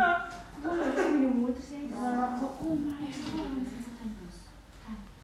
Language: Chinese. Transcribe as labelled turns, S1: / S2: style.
S1: 我说我说我我说我说